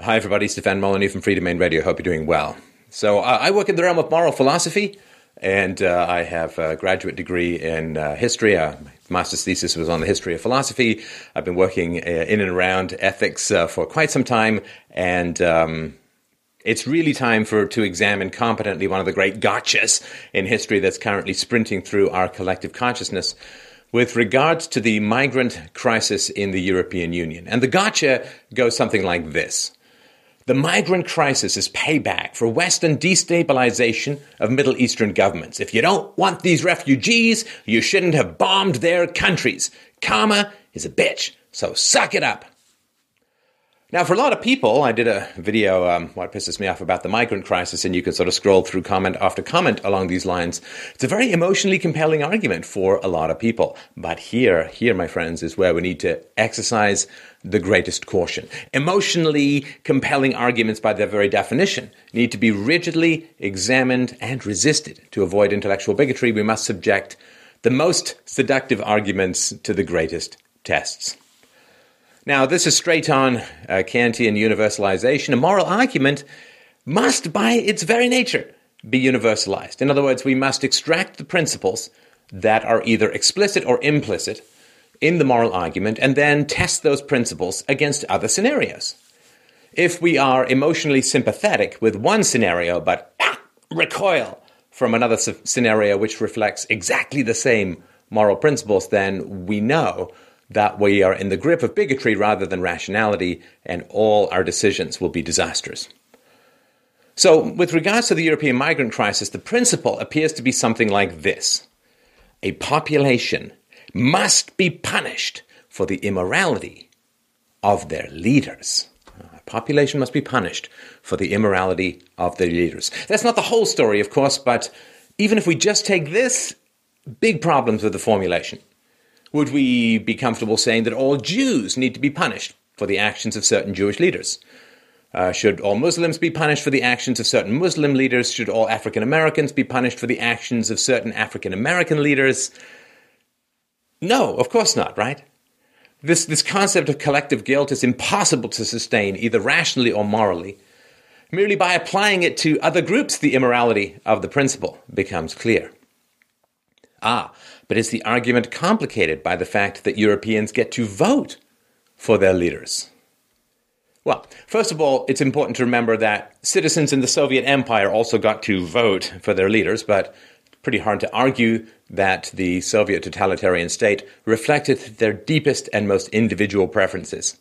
Hi, everybody. Stefan Molyneux from Freedomain Radio. Hope you're doing well. So, uh, I work in the realm of moral philosophy, and uh, I have a graduate degree in uh, history. Uh, my master's thesis was on the history of philosophy. I've been working uh, in and around ethics uh, for quite some time, and um, it's really time for to examine competently one of the great gotchas in history that's currently sprinting through our collective consciousness with regards to the migrant crisis in the European Union. And the gotcha goes something like this. The migrant crisis is payback for Western destabilization of Middle Eastern governments. If you don't want these refugees, you shouldn't have bombed their countries. Karma is a bitch, so suck it up. Now, for a lot of people, I did a video, um, what pisses me off about the migrant crisis, and you can sort of scroll through comment after comment along these lines. It's a very emotionally compelling argument for a lot of people. But here, here, my friends, is where we need to exercise the greatest caution. Emotionally compelling arguments, by their very definition, need to be rigidly examined and resisted. To avoid intellectual bigotry, we must subject the most seductive arguments to the greatest tests. Now, this is straight on uh, Kantian universalization. A moral argument must, by its very nature, be universalized. In other words, we must extract the principles that are either explicit or implicit in the moral argument and then test those principles against other scenarios. If we are emotionally sympathetic with one scenario but ah, recoil from another scenario which reflects exactly the same moral principles, then we know that we are in the grip of bigotry rather than rationality, and all our decisions will be disastrous. So, with regards to the European migrant crisis, the principle appears to be something like this A population must be punished for the immorality of their leaders. A population must be punished for the immorality of their leaders. That's not the whole story, of course, but even if we just take this, big problems with the formulation. Would we be comfortable saying that all Jews need to be punished for the actions of certain Jewish leaders? Uh, should all Muslims be punished for the actions of certain Muslim leaders? Should all African Americans be punished for the actions of certain African American leaders? No, of course not, right? This, this concept of collective guilt is impossible to sustain either rationally or morally. Merely by applying it to other groups, the immorality of the principle becomes clear. Ah, but is the argument complicated by the fact that Europeans get to vote for their leaders? Well, first of all, it's important to remember that citizens in the Soviet Empire also got to vote for their leaders, but pretty hard to argue that the Soviet totalitarian state reflected their deepest and most individual preferences.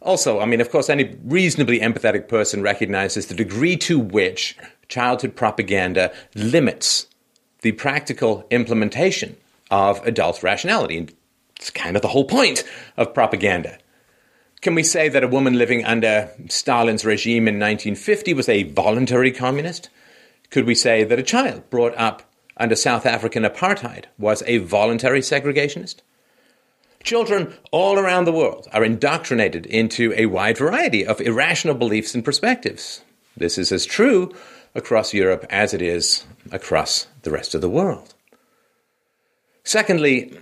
Also, I mean, of course, any reasonably empathetic person recognizes the degree to which childhood propaganda limits the practical implementation of adult rationality. It's kind of the whole point of propaganda. Can we say that a woman living under Stalin's regime in 1950 was a voluntary communist? Could we say that a child brought up under South African apartheid was a voluntary segregationist? Children all around the world are indoctrinated into a wide variety of irrational beliefs and perspectives. This is as true across Europe as it is across the rest of the world. Secondly,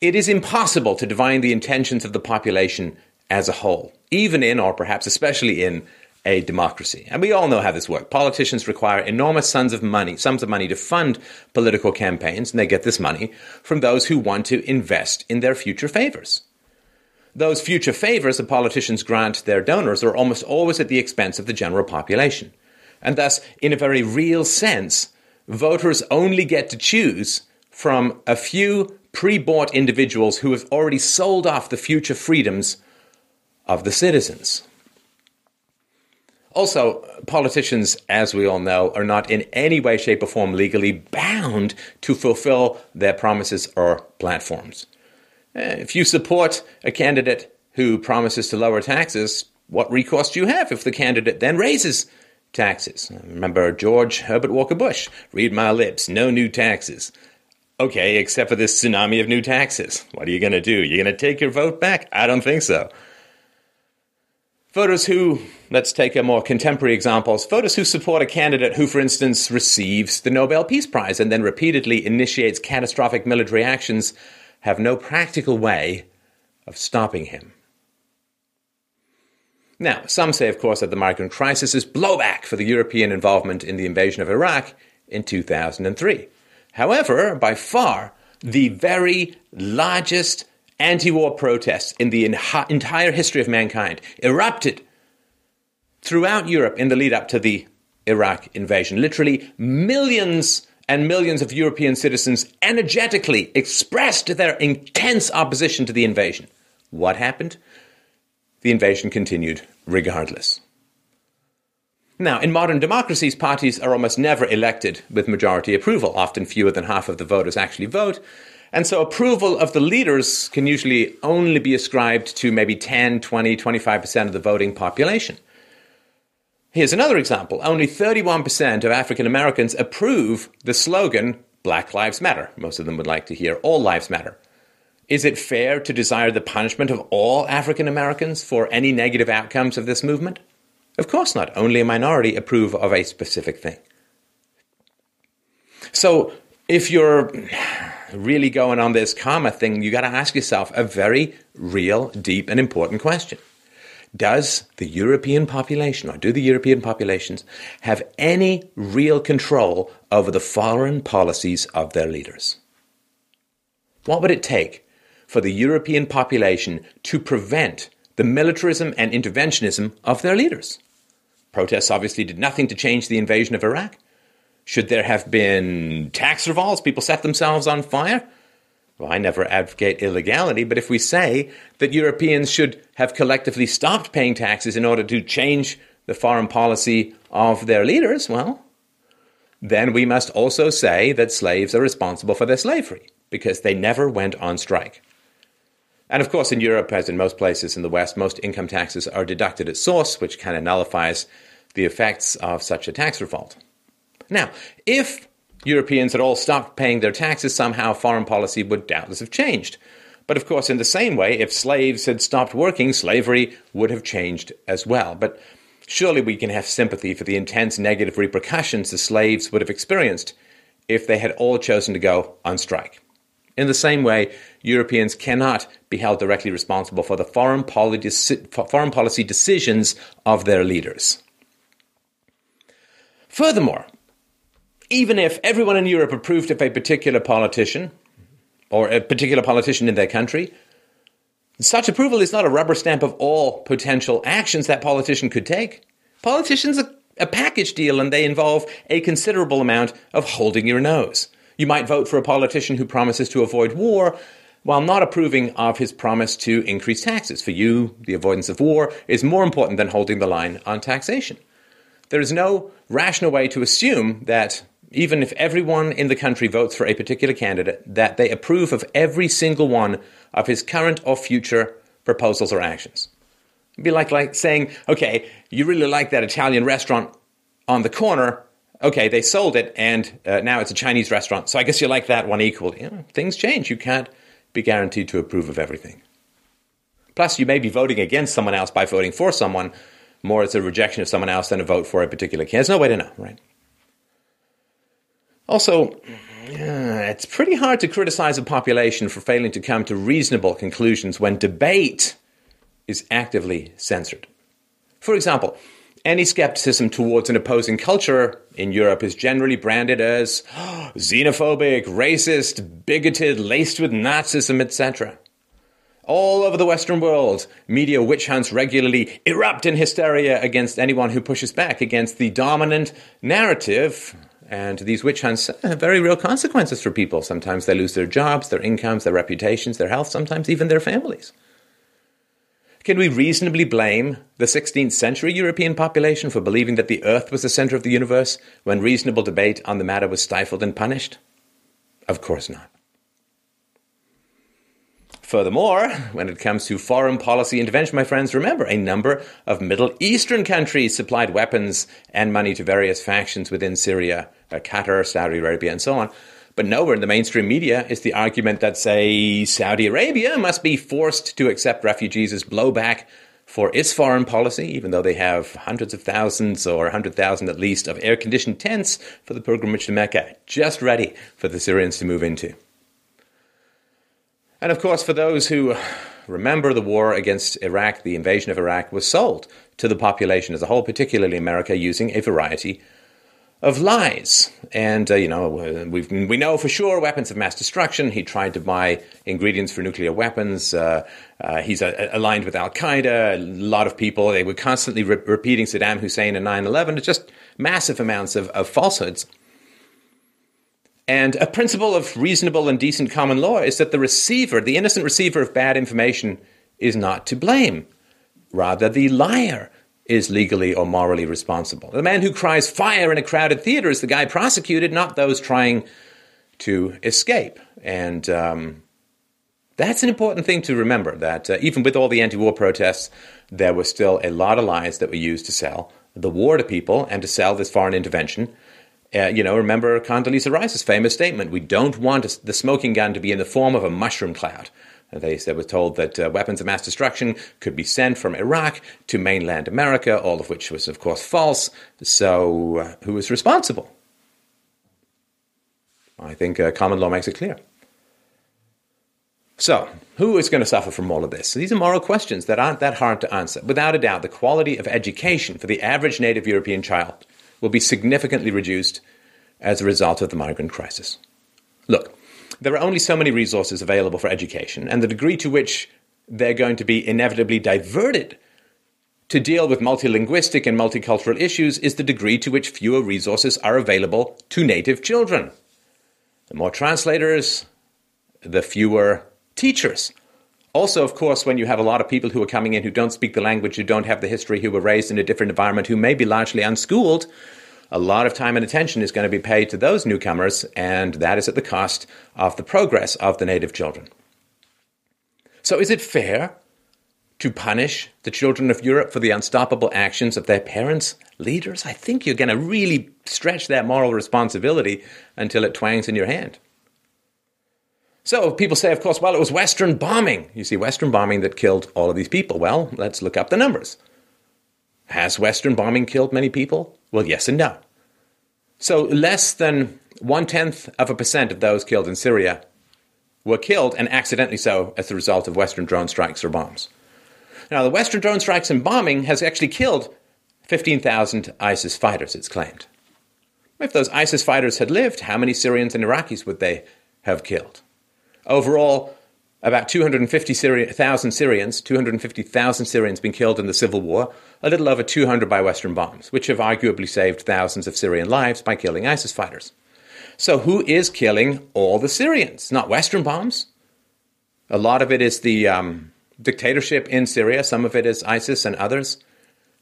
it is impossible to divine the intentions of the population as a whole, even in, or perhaps especially in, a democracy. And we all know how this works. Politicians require enormous sums of money, sums of money to fund political campaigns, and they get this money from those who want to invest in their future favors. Those future favors the politicians grant their donors are almost always at the expense of the general population. And thus, in a very real sense, voters only get to choose from a few pre bought individuals who have already sold off the future freedoms of the citizens. Also, politicians, as we all know, are not in any way, shape, or form legally bound to fulfill their promises or platforms. Eh, if you support a candidate who promises to lower taxes, what recourse do you have if the candidate then raises taxes. Remember George Herbert Walker Bush, read my lips, no new taxes. Okay, except for this tsunami of new taxes. What are you going to do? You're going to take your vote back? I don't think so. Voters who, let's take a more contemporary examples, voters who support a candidate who, for instance, receives the Nobel Peace Prize and then repeatedly initiates catastrophic military actions have no practical way of stopping him. Now, some say, of course, that the migrant crisis is blowback for the European involvement in the invasion of Iraq in 2003. However, by far, the very largest anti war protests in the entire history of mankind erupted throughout Europe in the lead up to the Iraq invasion. Literally, millions and millions of European citizens energetically expressed their intense opposition to the invasion. What happened? The invasion continued regardless. Now, in modern democracies, parties are almost never elected with majority approval. Often fewer than half of the voters actually vote. And so approval of the leaders can usually only be ascribed to maybe 10, 20, 25% of the voting population. Here's another example. Only 31% of African Americans approve the slogan Black Lives Matter. Most of them would like to hear All Lives Matter. Is it fair to desire the punishment of all African Americans for any negative outcomes of this movement? Of course not. Only a minority approve of a specific thing. So, if you're really going on this karma thing, you got to ask yourself a very real, deep, and important question. Does the European population, or do the European populations, have any real control over the foreign policies of their leaders? What would it take for the European population to prevent the militarism and interventionism of their leaders? Protests obviously did nothing to change the invasion of Iraq. Should there have been tax revolts? People set themselves on fire? Well, I never advocate illegality, but if we say that Europeans should have collectively stopped paying taxes in order to change the foreign policy of their leaders, well, then we must also say that slaves are responsible for their slavery because they never went on strike. And of course, in Europe, as in most places in the West, most income taxes are deducted at source, which kind of nullifies the effects of such a tax revolt. Now, if Europeans had all stopped paying their taxes, somehow foreign policy would doubtless have changed. But of course, in the same way, if slaves had stopped working, slavery would have changed as well. But surely we can have sympathy for the intense negative repercussions the slaves would have experienced if they had all chosen to go on strike. In the same way, Europeans cannot be held directly responsible for the foreign policy, foreign policy decisions of their leaders. Furthermore, even if everyone in Europe approved of a particular politician, or a particular politician in their country, such approval is not a rubber stamp of all potential actions that politician could take. Politicians are a package deal and they involve a considerable amount of holding your nose. You might vote for a politician who promises to avoid war while not approving of his promise to increase taxes. For you, the avoidance of war is more important than holding the line on taxation. There is no rational way to assume that even if everyone in the country votes for a particular candidate, that they approve of every single one of his current or future proposals or actions. It'd be like, like saying, okay, you really like that Italian restaurant on the corner. Okay, they sold it, and uh, now it's a Chinese restaurant. So I guess you like that one equally. You know, things change. You can't be guaranteed to approve of everything. Plus, you may be voting against someone else by voting for someone. More it's a rejection of someone else than a vote for a particular candidate. There's no way to know, right? Also, it's pretty hard to criticize a population for failing to come to reasonable conclusions when debate is actively censored. For example, any skepticism towards an opposing culture in Europe is generally branded as xenophobic, racist, bigoted, laced with Nazism, etc. All over the Western world, media witch hunts regularly erupt in hysteria against anyone who pushes back against the dominant narrative and these witch hunts have very real consequences for people. Sometimes they lose their jobs, their incomes, their reputations, their health, sometimes even their families. Can we reasonably blame the 16th century European population for believing that the Earth was the center of the universe when reasonable debate on the matter was stifled and punished? Of course not. Furthermore, when it comes to foreign policy intervention, my friends, remember a number of Middle Eastern countries supplied weapons and money to various factions within Syria, uh, Qatar, Saudi Arabia, and so on. But nowhere in the mainstream media is the argument that, say, Saudi Arabia must be forced to accept refugees as blowback for its foreign policy, even though they have hundreds of thousands or 100,000 at least of air conditioned tents for the pilgrimage to Mecca, just ready for the Syrians to move into. And of course, for those who remember the war against Iraq, the invasion of Iraq was sold to the population as a whole, particularly America, using a variety of lies. And, uh, you know, we we know for sure weapons of mass destruction. He tried to buy ingredients for nuclear weapons. Uh, uh, he's uh, aligned with Al Qaeda. A lot of people, they were constantly re- repeating Saddam Hussein and 9 11. It's just massive amounts of, of falsehoods. And a principle of reasonable and decent common law is that the receiver, the innocent receiver of bad information, is not to blame. Rather, the liar is legally or morally responsible. The man who cries fire in a crowded theater is the guy prosecuted, not those trying to escape. And um, that's an important thing to remember that uh, even with all the anti war protests, there was still a lot of lies that were used to sell the war to people and to sell this foreign intervention. Uh, you know, remember Condoleezza Rice's famous statement we don't want the smoking gun to be in the form of a mushroom cloud. They said, told that uh, weapons of mass destruction could be sent from Iraq to mainland America, all of which was, of course, false. So, uh, responsible? I think uh, common law makes it clear. So, who is going to suffer from all of this? So These are moral questions that aren't that hard to answer. Without a doubt, the quality of education for the average native European child will be significantly reduced as a result of the migrant crisis. Look, there are only so many resources available for education, and the degree to which they're going to be inevitably diverted to deal with multilinguistic and multicultural issues is the degree to which fewer resources are available to native children. The more translators, the fewer teachers. Also, of course, when you have a lot of people who are coming in who don't speak the language, who don't have the history, who were raised in a different environment, who may be largely unschooled, a lot of time and attention is going to be paid to those newcomers, and that is at the cost of the progress of the native children. So, is it fair to punish the children of Europe for the unstoppable actions of their parents, leaders? I think you're going to really stretch that moral responsibility until it twangs in your hand. So people say, of course, well, it was Western bombing. You see, Western bombing that killed all of these people. Well, let's look up the numbers. Has Western bombing killed many people? Well, yes and no. So less than one tenth of a percent of those killed in Syria were killed, and accidentally so, as the result of Western drone strikes or bombs. Now, the Western drone strikes and bombing has actually killed 15,000 ISIS fighters, it's claimed. If those ISIS fighters had lived, how many Syrians and Iraqis would they have killed? Overall, about 250,000 Syrians, 250,000 Syrians been killed in the civil war, a little over 200 by Western bombs, which have arguably saved thousands of Syrian lives by killing ISIS fighters. So, who is killing all the Syrians? Not Western bombs. A lot of it is the um, dictatorship in Syria, some of it is ISIS and others.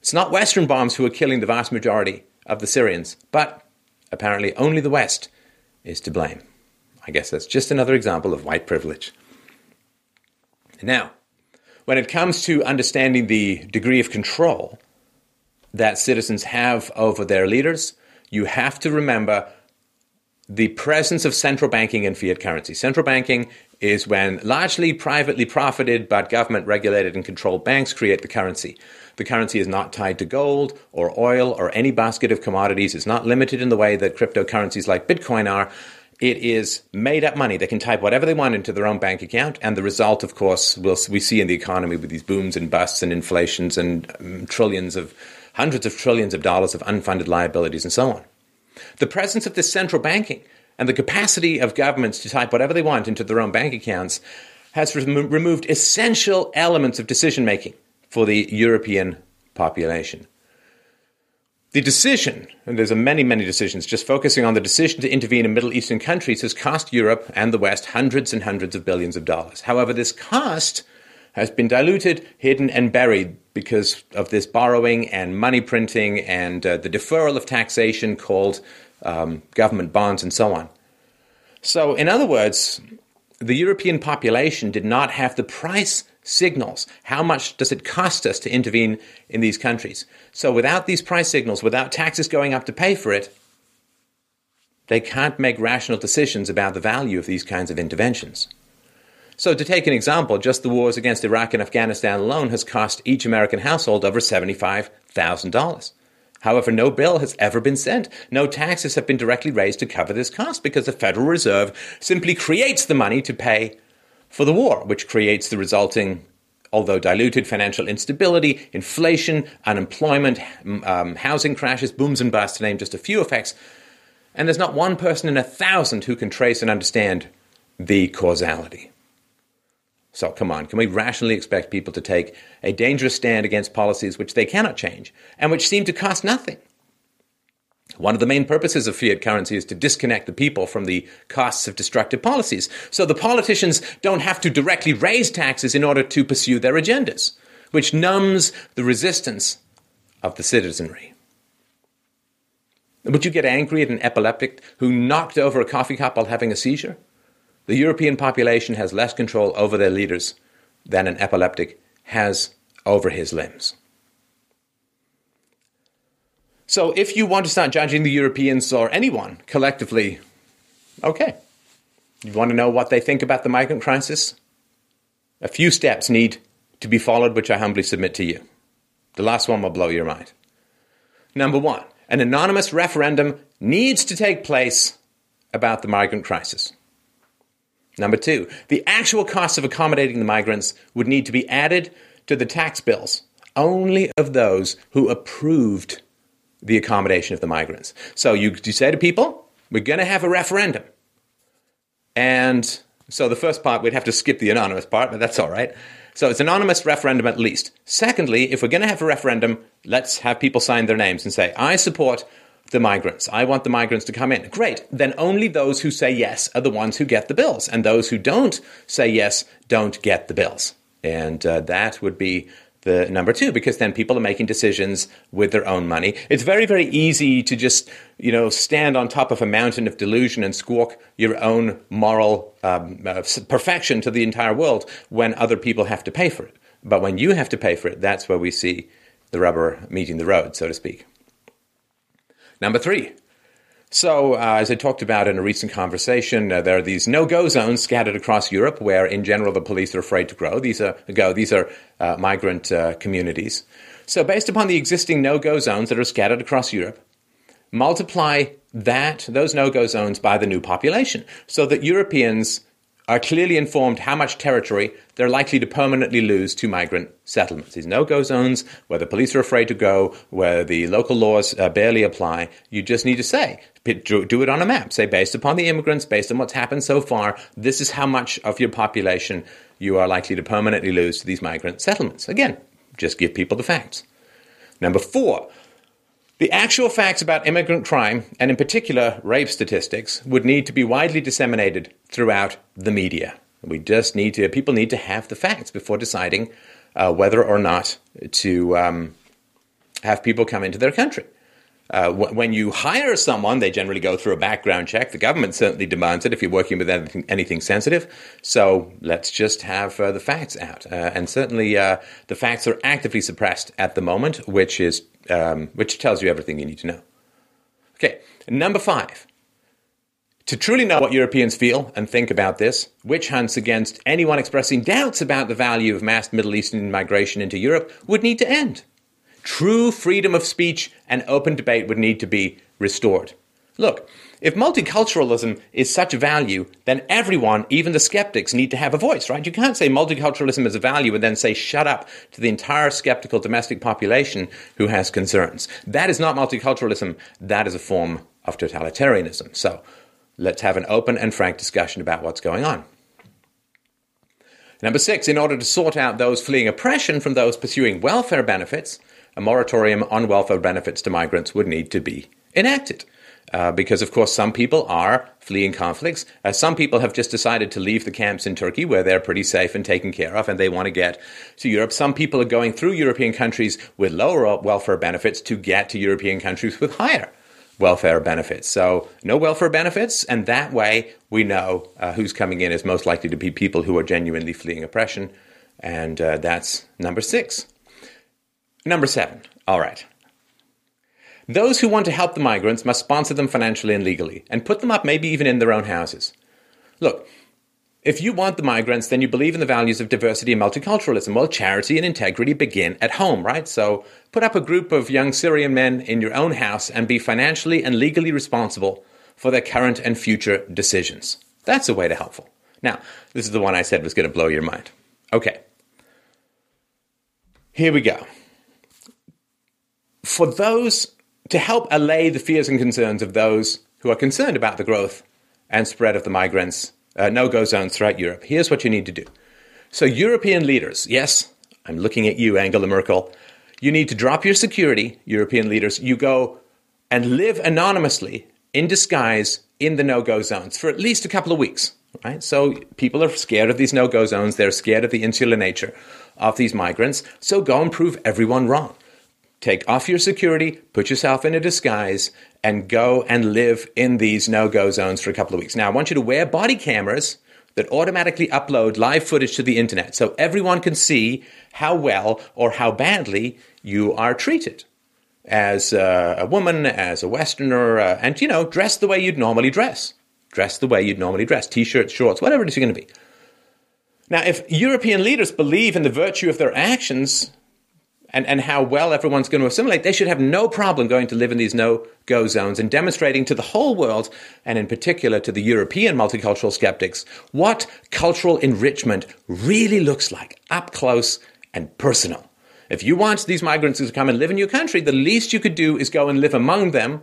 It's not Western bombs who are killing the vast majority of the Syrians, but apparently only the West is to blame. I guess that's just another example of white privilege. Now, when it comes to understanding the degree of control that citizens have over their leaders, you have to remember the presence of central banking and fiat currency. Central banking is when largely privately profited but government regulated and controlled banks create the currency. The currency is not tied to gold or oil or any basket of commodities. It's not limited in the way that cryptocurrencies like Bitcoin are. It is made up money. They can type whatever they want into their own bank account, and the result, of course, we'll, we see in the economy with these booms and busts and inflations and um, trillions of, hundreds of trillions of dollars of unfunded liabilities and so on. The presence of this central banking and the capacity of governments to type whatever they want into their own bank accounts has rem- removed essential elements of decision making for the European population. The decision, and there's a many, many decisions, just focusing on the decision to intervene in Middle Eastern countries has cost Europe and the West hundreds and hundreds of billions of dollars. However, this cost has been diluted, hidden, and buried because of this borrowing and money printing and uh, the deferral of taxation called um, government bonds and so on. So, in other words, the European population did not have the price signals. How much does it cost us to intervene in these countries? So without these price signals, without taxes going up to pay for it, they can't make rational decisions about the value of these kinds of interventions. So, to take an example, just the wars against Iraq and Afghanistan alone has cost each American household over $75,000. However, no bill has ever been sent. No taxes have been directly raised to cover this cost because the Federal Reserve simply creates the money to pay for the war, which creates the resulting although diluted, financial instability, inflation, unemployment, um, housing crashes, booms and busts, to name just a few effects. And there's not one person in a thousand who can trace and understand the causality. So come on, can we rationally expect people to take a dangerous stand against policies which they cannot change and which seem to cost nothing? One of the main purposes of fiat currency is to disconnect the people from the costs of destructive policies. So the politicians don't have to directly raise taxes in order to pursue their agendas, which numbs the resistance of the citizenry. Would you get angry at an epileptic who knocked over a coffee cup while having a seizure? The European population has less control over their leaders than an epileptic has over his limbs. So, if you want to start judging the Europeans or anyone collectively, okay. You want to know what they think about the migrant crisis? A few steps need to be followed, which I humbly submit to you. The last one will blow your mind. Number one, an anonymous referendum needs to take place about the migrant crisis. Number two, the actual cost of accommodating the migrants would need to be added to the tax bills only of those who approved the accommodation of the migrants. So you, you say to people, we're going to have a referendum. And so the first part, we'd have to skip the anonymous part, but that's all right. So it's anonymous referendum at least. Secondly, if we're going to have a referendum, let's have people sign their names and say, I support the migrants. I want the migrants to come in. Great. Then only those who say yes are the ones who get the bills. And those who don't say yes don't get the bills. And uh, that would be the number two, because then people are making decisions with their own money. It's very, very easy to just, you know, stand on top of a mountain of delusion and squawk your own moral um, uh, perfection to the entire world when other people have to pay for it. But when you have to pay for it, that's where we see the rubber meeting the road, so to speak. Number three. So, uh, as I talked about in a recent conversation, uh, there are these no-go zones scattered across Europe, where in general the police are afraid to grow. These are go. These are uh, migrant uh, communities. So, based upon the existing no-go zones that are scattered across Europe, multiply that those no-go zones by the new population, so that Europeans are clearly informed how much territory they're likely to permanently lose to migrant settlements. These no go zones where the police are afraid to go, where the local laws uh, barely apply, you just need to say, do it on a map. Say, based upon the immigrants, based on what's happened so far, this is how much of your population you are likely to permanently lose to these migrant settlements. Again, just give people the facts. Number four, the actual facts about immigrant crime, and in particular rape statistics, would need to be widely disseminated throughout the media. We just need to, people need to have the facts before deciding uh, whether or not to um, have people come into their country. Uh, when you hire someone, they generally go through a background check. The government certainly demands it if you're working with anything, anything sensitive. So let's just have uh, the facts out. Uh, and certainly, uh, the facts are actively suppressed at the moment, which is um, which tells you everything you need to know. Okay, number five. To truly know what Europeans feel and think about this, witch hunts against anyone expressing doubts about the value of mass Middle Eastern migration into Europe would need to end. True freedom of speech and open debate would need to be restored. Look, if multiculturalism is such a value, then everyone, even the skeptics, need to have a voice, right? You can't say multiculturalism is a value and then say shut up to the entire skeptical domestic population who has concerns. That is not multiculturalism. That is a form of totalitarianism. So let's have an open and frank discussion about what's going on. Number six, in order to sort out those fleeing oppression from those pursuing welfare benefits, a moratorium on welfare benefits to migrants would need to be enacted. Uh, because, of course, some people are fleeing conflicts. Uh, some people have just decided to leave the camps in Turkey where they're pretty safe and taken care of, and they want to get to Europe. Some people are going through European countries with lower welfare benefits to get to European countries with higher welfare benefits. So, no welfare benefits, and that way we know uh, who's coming in is most likely to be people who are genuinely fleeing oppression, and uh, that's number six. Number seven. All right. Those who want to help the migrants must sponsor them financially and legally, and put them up maybe even in their own houses. Look, if you want the migrants, then you believe in the values of diversity and multiculturalism. Well, charity and integrity begin at home, right? So put up a group of young Syrian men in your own house and be financially and legally responsible for their current and future decisions. That's a way to helpful. Now, this is the one I said was going to blow your mind. Okay. here we go. For those to help allay the fears and concerns of those who are concerned about the growth and spread of the migrants, uh, no go zones throughout Europe, here's what you need to do. So, European leaders, yes, I'm looking at you, Angela Merkel. You need to drop your security, European leaders. You go and live anonymously in disguise in the no go zones for at least a couple of weeks. Right? So people are scared of these no go zones. They're scared of the insular nature of these migrants. So go and prove everyone wrong. Take off your security, put yourself in a disguise, and go and live in these no go zones for a couple of weeks. Now, I want you to wear body cameras that automatically upload live footage to the internet so everyone can see how well or how badly you are treated as a, a woman, as a Westerner, uh, and you know, dress the way you'd normally dress. Dress the way you'd normally dress t shirts, shorts, whatever it is you're going to be. Now, if European leaders believe in the virtue of their actions and, and how well everyone's going to assimilate, they should have no problem going to live in these no go zones and demonstrating to the whole world, and in particular to the European multicultural skeptics, what cultural enrichment really looks like up close and personal. If you want these migrants to come and live in your country, the least you could do is go and live among them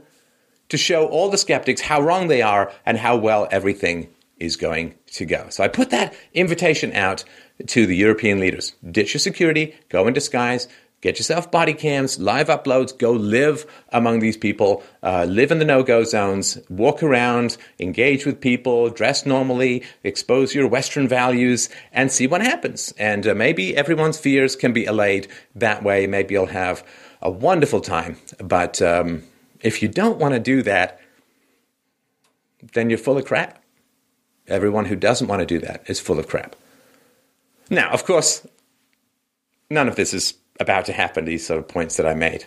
to show all the skeptics how wrong they are and how well everything is going to go. So I put that invitation out to the European leaders. Ditch your security, go in disguise, Get yourself body cams, live uploads, go live among these people, uh, live in the no go zones, walk around, engage with people, dress normally, expose your Western values, and see what happens. And uh, maybe everyone's fears can be allayed that way. Maybe you'll have a wonderful time. But um, if you don't want to do that, then you're full of crap. Everyone who doesn't want to do that is full of crap. Now, of course, none of this is about to happen, these sort of points that I made.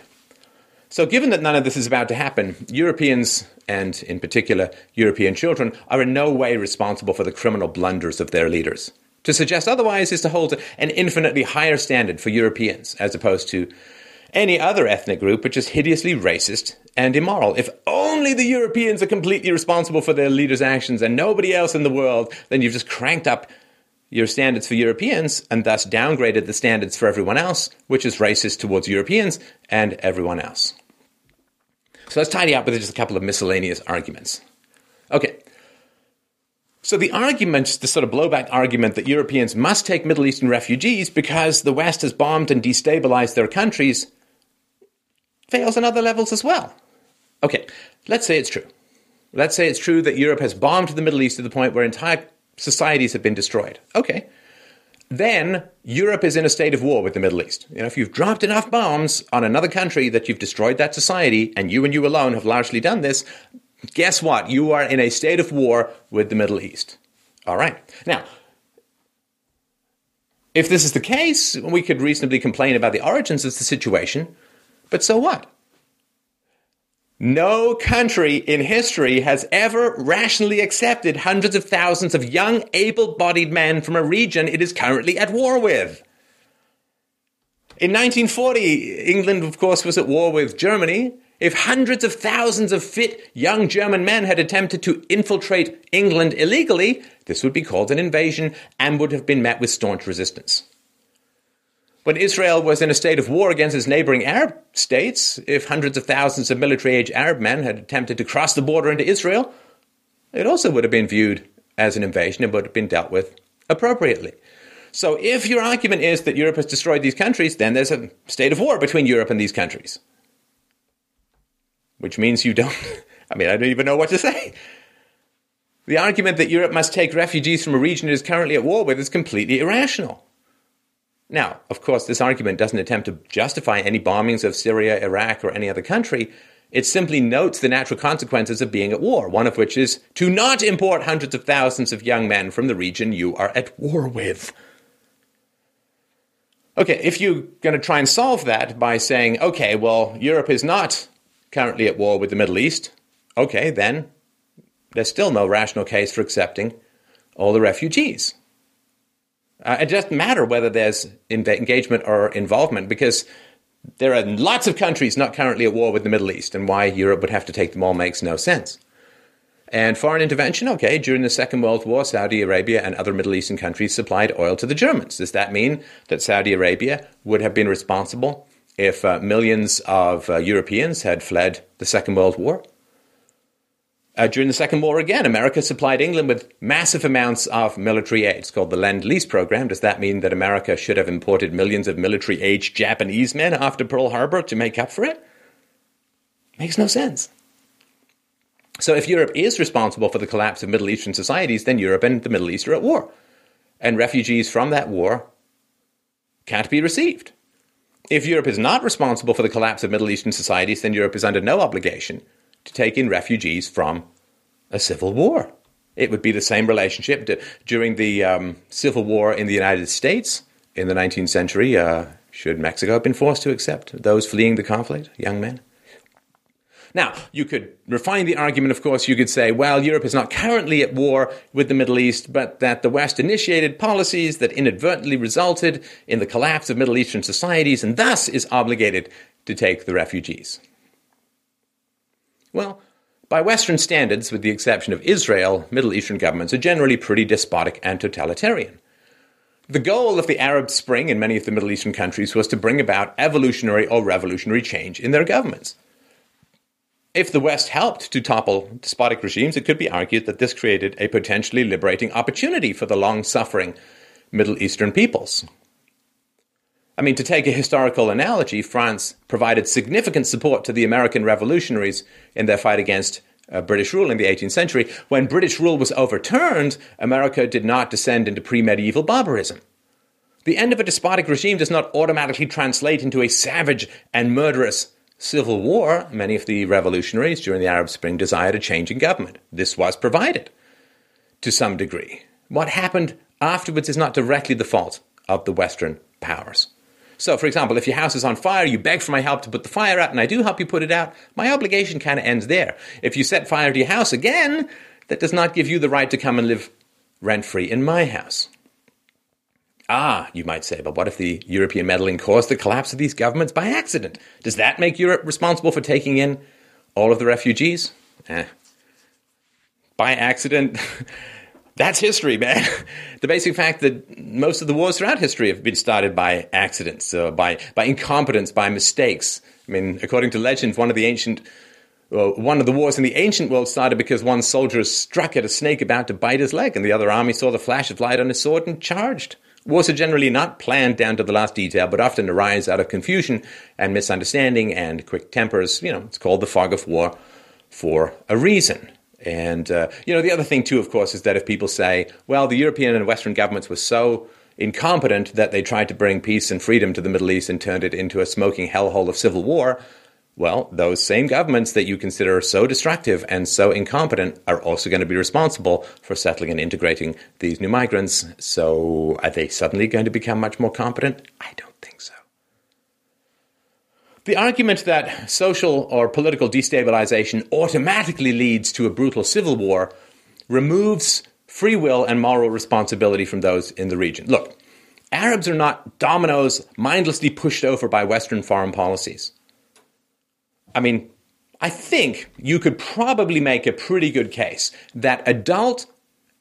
So, given that none of this is about to happen, Europeans, and in particular European children, are in no way responsible for the criminal blunders of their leaders. To suggest otherwise is to hold an infinitely higher standard for Europeans as opposed to any other ethnic group which is hideously racist and immoral. If only the Europeans are completely responsible for their leaders' actions and nobody else in the world, then you've just cranked up your standards for Europeans and thus downgraded the standards for everyone else, which is racist towards Europeans and everyone else. So let's tidy up with just a couple of miscellaneous arguments. Okay. So the argument, the sort of blowback argument that Europeans must take Middle Eastern refugees because the West has bombed and destabilized their countries, fails on other levels as well. Okay, let's say it's true. Let's say it's true that Europe has bombed the Middle East to the point where entire societies have been destroyed. Okay. Then Europe is in a state of war with the Middle East. You know, if you've dropped enough bombs on another country that you've destroyed that society, and you and you alone have largely done this, guess what? You are in a state of war with the Middle East. All right. Now, if this is the case, we could reasonably complain about the origins of the situation, but so what? No country in history has ever rationally accepted hundreds of thousands of young, able bodied men from a region it is currently at war with. In 1940, England, of course, was at war with Germany. If hundreds of thousands of fit young German men had attempted to infiltrate England illegally, this would be called an invasion and would have been met with staunch resistance. When Israel was in a state of war against its neighboring Arab states, if hundreds of thousands of military age Arab men had attempted to cross the border into Israel, it also would have been viewed as an invasion and would have been dealt with appropriately. So, if your argument is that Europe has destroyed these countries, then there's a state of war between Europe and these countries. Which means you don't, I mean, I don't even know what to say. The argument that Europe must take refugees from a region it is currently at war with is completely irrational. Now, of course, this argument doesn't attempt to justify any bombings of Syria, Iraq, or any other country. It simply notes the natural consequences of being at war, one of which is to not import hundreds of thousands of young men from the region you are at war with. Okay, if you're going to try and solve that by saying, okay, well, Europe is not currently at war with the Middle East, okay, then there's still no rational case for accepting all the refugees. Uh, it doesn't matter whether there's engagement or involvement because there are lots of countries not currently at war with the Middle East, and why Europe would have to take them all makes no sense. And foreign intervention, okay, during the Second World War, Saudi Arabia and other Middle Eastern countries supplied oil to the Germans. Does that mean that Saudi Arabia would have been responsible if uh, millions of uh, Europeans had fled the Second World War? Uh, during the Second War, again, America supplied England with massive amounts of military aid. It's called the Lend Lease program. Does that mean that America should have imported millions of military aged Japanese men after Pearl Harbor to make up for it? Makes no sense. So if Europe is responsible for the collapse of Middle Eastern societies, then Europe and the Middle East are at war. And refugees from that war can't be received. If Europe is not responsible for the collapse of Middle Eastern societies, then Europe is under no obligation to take in refugees from a civil war. It would be the same relationship to, during the um, civil war in the United States in the 19th century. Uh, should Mexico have been forced to accept those fleeing the conflict, young men? Now, you could refine the argument, of course. You could say, well, Europe is not currently at war with the Middle East, but that the West initiated policies that inadvertently resulted in the collapse of Middle Eastern societies and thus is obligated to take the refugees. Well, by Western standards, with the exception of Israel, Middle Eastern governments are generally pretty despotic and totalitarian. The goal of the Arab Spring in many of the Middle Eastern countries was to bring about evolutionary or revolutionary change in their governments. If the West helped to topple despotic regimes, it could be argued that this created a potentially liberating opportunity for the long suffering Middle Eastern peoples. I mean, to take a historical analogy, France provided significant support to the American revolutionaries in their fight against uh, British rule in the 18th century. When British rule was overturned, America did not descend into pre medieval barbarism. The end of a despotic regime does not automatically translate into a savage and murderous civil war, many of the revolutionaries during the Arab Spring desired a change in government. This was provided to some degree. What happened afterwards is not directly the fault of the Western powers. So, for example, if your house is on fire, you beg for my help to put the fire out, and I do help you put it out, my obligation kind of ends there. If you set fire to your house again, that does not give you the right to come and live rent free in my house. Ah, you might say, but what if the European meddling caused the collapse of these governments by accident? Does that make Europe responsible for taking in all of the refugees? Eh. By accident? That's history, man. the basic fact that most of the wars throughout history have been started by accidents, uh, by, by incompetence, by mistakes. I mean, according to legend, one of the ancient well, one of the wars in the ancient world started because one soldier struck at a snake about to bite his leg, and the other army saw the flash of light on his sword and charged. Wars are generally not planned down to the last detail, but often arise out of confusion and misunderstanding and quick tempers. You know, it's called the fog of war for a reason. And, uh, you know, the other thing, too, of course, is that if people say, well, the European and Western governments were so incompetent that they tried to bring peace and freedom to the Middle East and turned it into a smoking hellhole of civil war, well, those same governments that you consider so destructive and so incompetent are also going to be responsible for settling and integrating these new migrants. So are they suddenly going to become much more competent? I don't. The argument that social or political destabilization automatically leads to a brutal civil war removes free will and moral responsibility from those in the region. Look, Arabs are not dominoes mindlessly pushed over by Western foreign policies. I mean, I think you could probably make a pretty good case that adult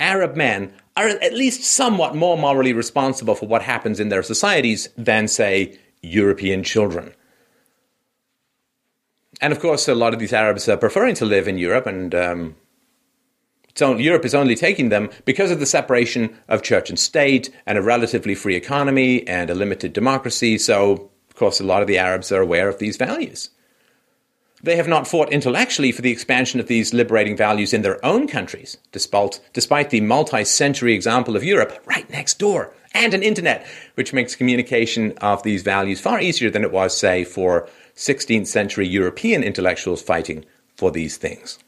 Arab men are at least somewhat more morally responsible for what happens in their societies than, say, European children. And of course, a lot of these Arabs are preferring to live in Europe, and um, Europe is only taking them because of the separation of church and state, and a relatively free economy, and a limited democracy. So, of course, a lot of the Arabs are aware of these values. They have not fought intellectually for the expansion of these liberating values in their own countries, despite, despite the multi century example of Europe right next door and an internet, which makes communication of these values far easier than it was, say, for 16th century European intellectuals fighting for these things.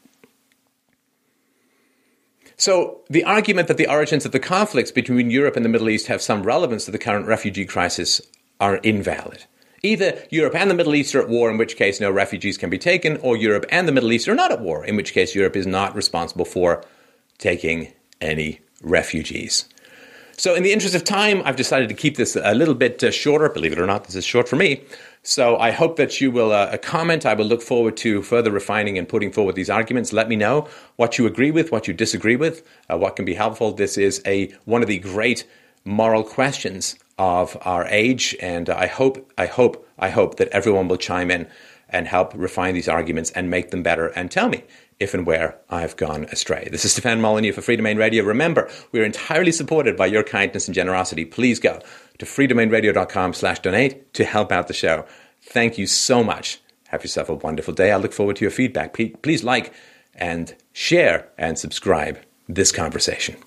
So, the argument that the origins of the conflicts between Europe and the Middle East have some relevance to the current refugee crisis are invalid. Either Europe and the Middle East are at war, in which case no refugees can be taken, or Europe and the Middle East are not at war, in which case Europe is not responsible for taking any refugees. So, in the interest of time, I've decided to keep this a little bit uh, shorter. Believe it or not, this is short for me. So, I hope that you will uh, comment. I will look forward to further refining and putting forward these arguments. Let me know what you agree with, what you disagree with, uh, what can be helpful. This is a one of the great moral questions of our age, and I hope, I hope, I hope that everyone will chime in and help refine these arguments and make them better and tell me if and where I've gone astray. This is Stefan Molyneux for Freedomain Radio. Remember, we're entirely supported by your kindness and generosity. Please go to freedomainradio.com slash donate to help out the show. Thank you so much. Have yourself a wonderful day. I look forward to your feedback. Please like and share and subscribe this conversation.